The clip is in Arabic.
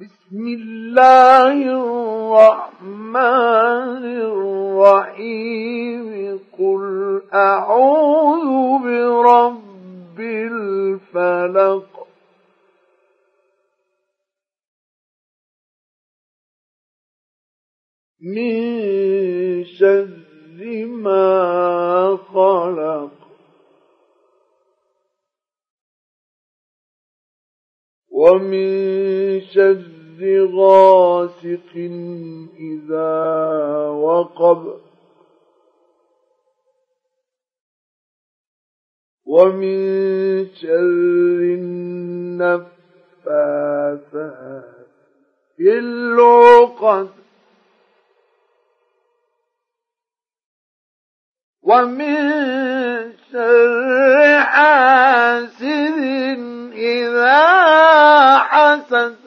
بسم الله الرحمن الرحيم. قل أعوذ برب الفلق. من شر ومن شر غاسق إذا وقب. ومن شر النفاثات في العقد. ومن شر حاسد إذا حسد